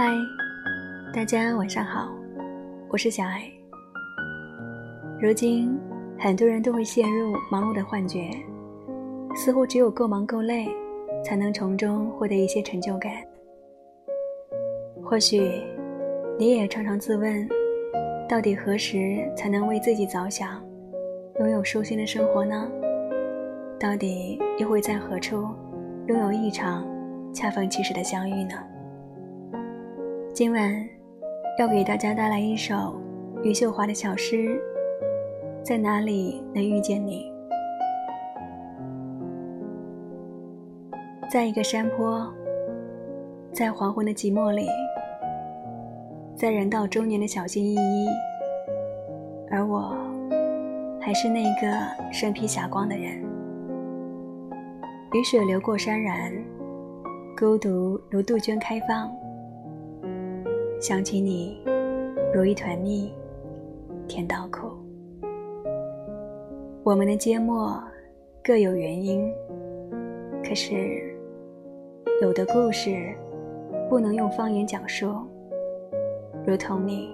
嗨，大家晚上好，我是小爱。如今，很多人都会陷入忙碌的幻觉，似乎只有够忙够累，才能从中获得一些成就感。或许，你也常常自问，到底何时才能为自己着想，拥有舒心的生活呢？到底又会在何处拥有一场恰逢其时的相遇呢？今晚要给大家带来一首余秀华的小诗《在哪里能遇见你》。在一个山坡，在黄昏的寂寞里，在人到中年的小心翼翼，而我还是那个身披霞光的人。雨水流过山峦，孤独如杜鹃开放。想起你，如一团蜜，甜到口。我们的缄默各有原因，可是有的故事不能用方言讲述，如同你，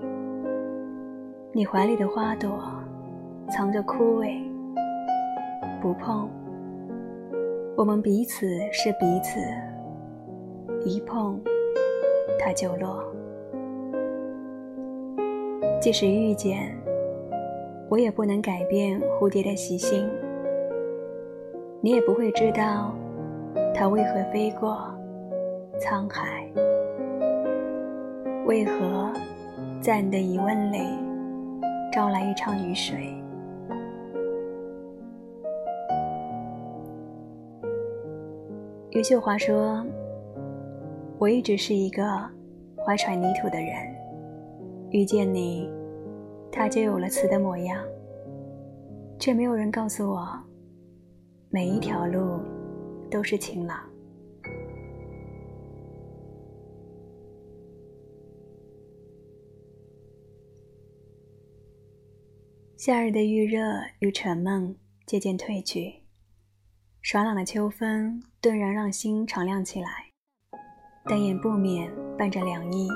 你怀里的花朵藏着枯萎，不碰。我们彼此是彼此，一碰它就落。即使遇见，我也不能改变蝴蝶的习性。你也不会知道，它为何飞过沧海，为何在你的疑问里招来一场雨水。余秀华说：“我一直是一个怀揣泥土的人。”遇见你，他就有了词的模样，却没有人告诉我，每一条路都是晴朗。夏日的预热与沉闷渐渐褪去，爽朗的秋风顿然让心敞亮起来，但也不免伴着凉意。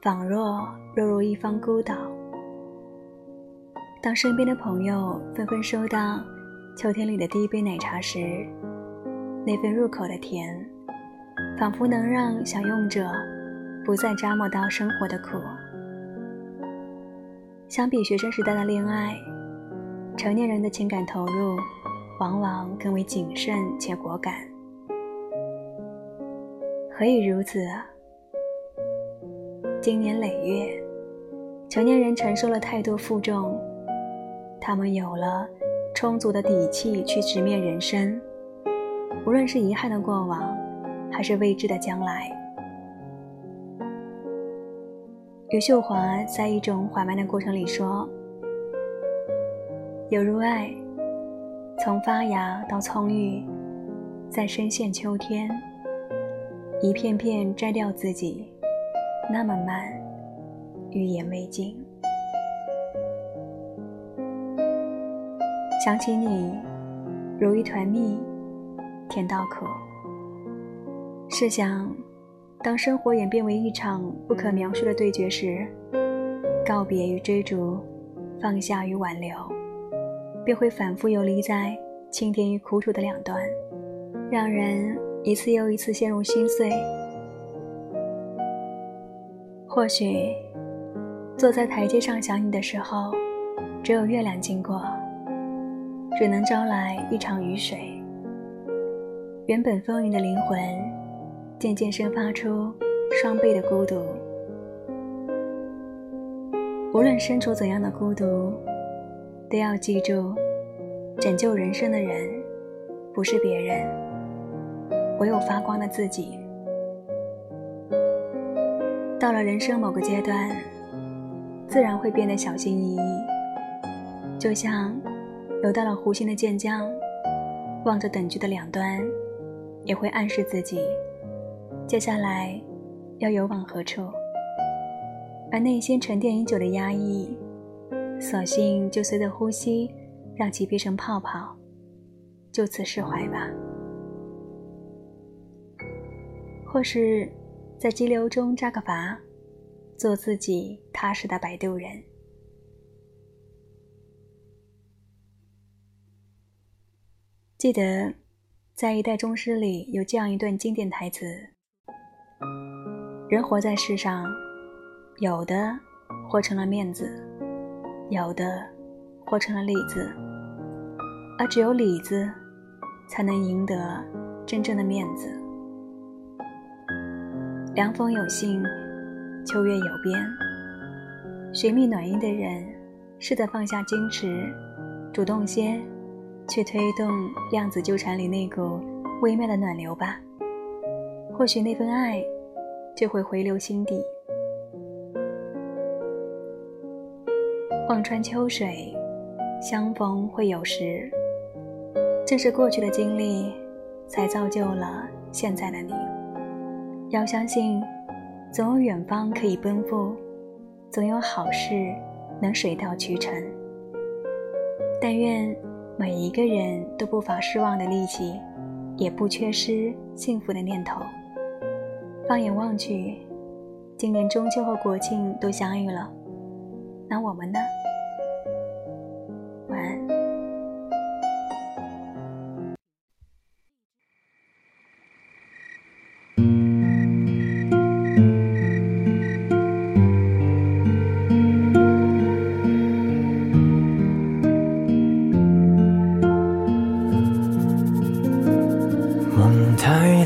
仿若落入一方孤岛。当身边的朋友纷纷收到秋天里的第一杯奶茶时，那份入口的甜，仿佛能让享用者不再扎磨到生活的苦。相比学生时代的恋爱，成年人的情感投入往往更为谨慎且果敢。何以如此？经年累月，成年人承受了太多负重，他们有了充足的底气去直面人生，无论是遗憾的过往，还是未知的将来。余秀华在一种缓慢的过程里说：“犹如爱，从发芽到葱郁，再深陷秋天，一片片摘掉自己。”那么慢，欲言未尽。想起你，如一团蜜，甜到口。试想，当生活演变为一场不可描述的对决时，告别与追逐，放下与挽留，便会反复游离在清甜与苦楚的两端，让人一次又一次陷入心碎。或许，坐在台阶上想你的时候，只有月亮经过，只能招来一场雨水。原本丰盈的灵魂，渐渐生发出双倍的孤独。无论身处怎样的孤独，都要记住，拯救人生的人，不是别人，唯有发光的自己。到了人生某个阶段，自然会变得小心翼翼，就像游到了湖心的剑将，望着等距的两端，也会暗示自己，接下来要游往何处。而内心沉淀已久的压抑，索性就随着呼吸，让其变成泡泡，就此释怀吧。或是。在激流中扎个筏，做自己踏实的摆渡人。记得在一代宗师里有这样一段经典台词：人活在世上，有的活成了面子，有的活成了里子，而只有里子才能赢得真正的面子。凉风有信，秋月有边，寻觅暖意的人，试着放下矜持，主动些。去推动量子纠缠里那股微妙的暖流吧，或许那份爱就会回流心底。望穿秋水，相逢会有时。正是过去的经历，才造就了现在的你。要相信，总有远方可以奔赴，总有好事能水到渠成。但愿。每一个人都不乏失望的力气，也不缺失幸福的念头。放眼望去，今年中秋和国庆都相遇了，那我们呢？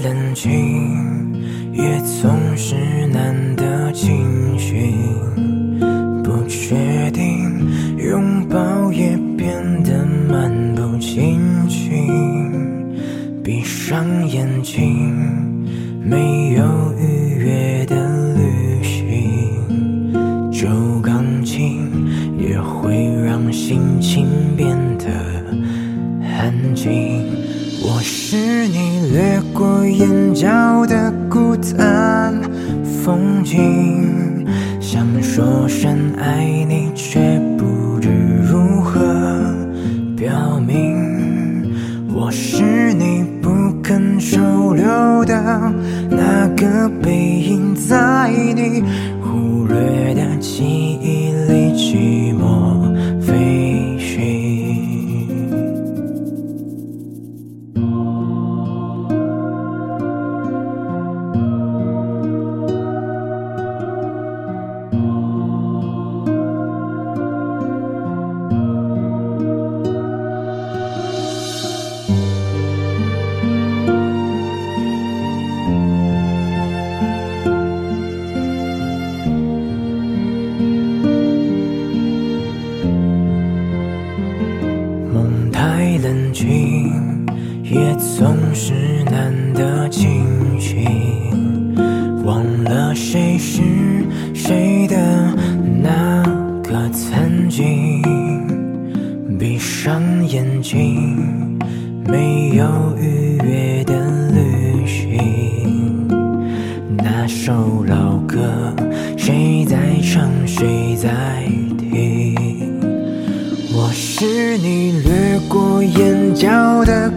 冷静也总是难得清醒，不确定，拥抱也变得漫不经心。闭上眼睛，没有愉悦的旅行，旧钢琴也会让心情变得安静。我是你掠过眼角的孤单风景，想说声爱你，却不知如何表明。我是你不肯收留的那个背影，在你忽略的记忆谁是谁的那个曾经。闭上眼睛，没有预约的旅行。那首老歌，谁在唱，谁在听？我是你掠过眼角的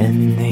遇见你。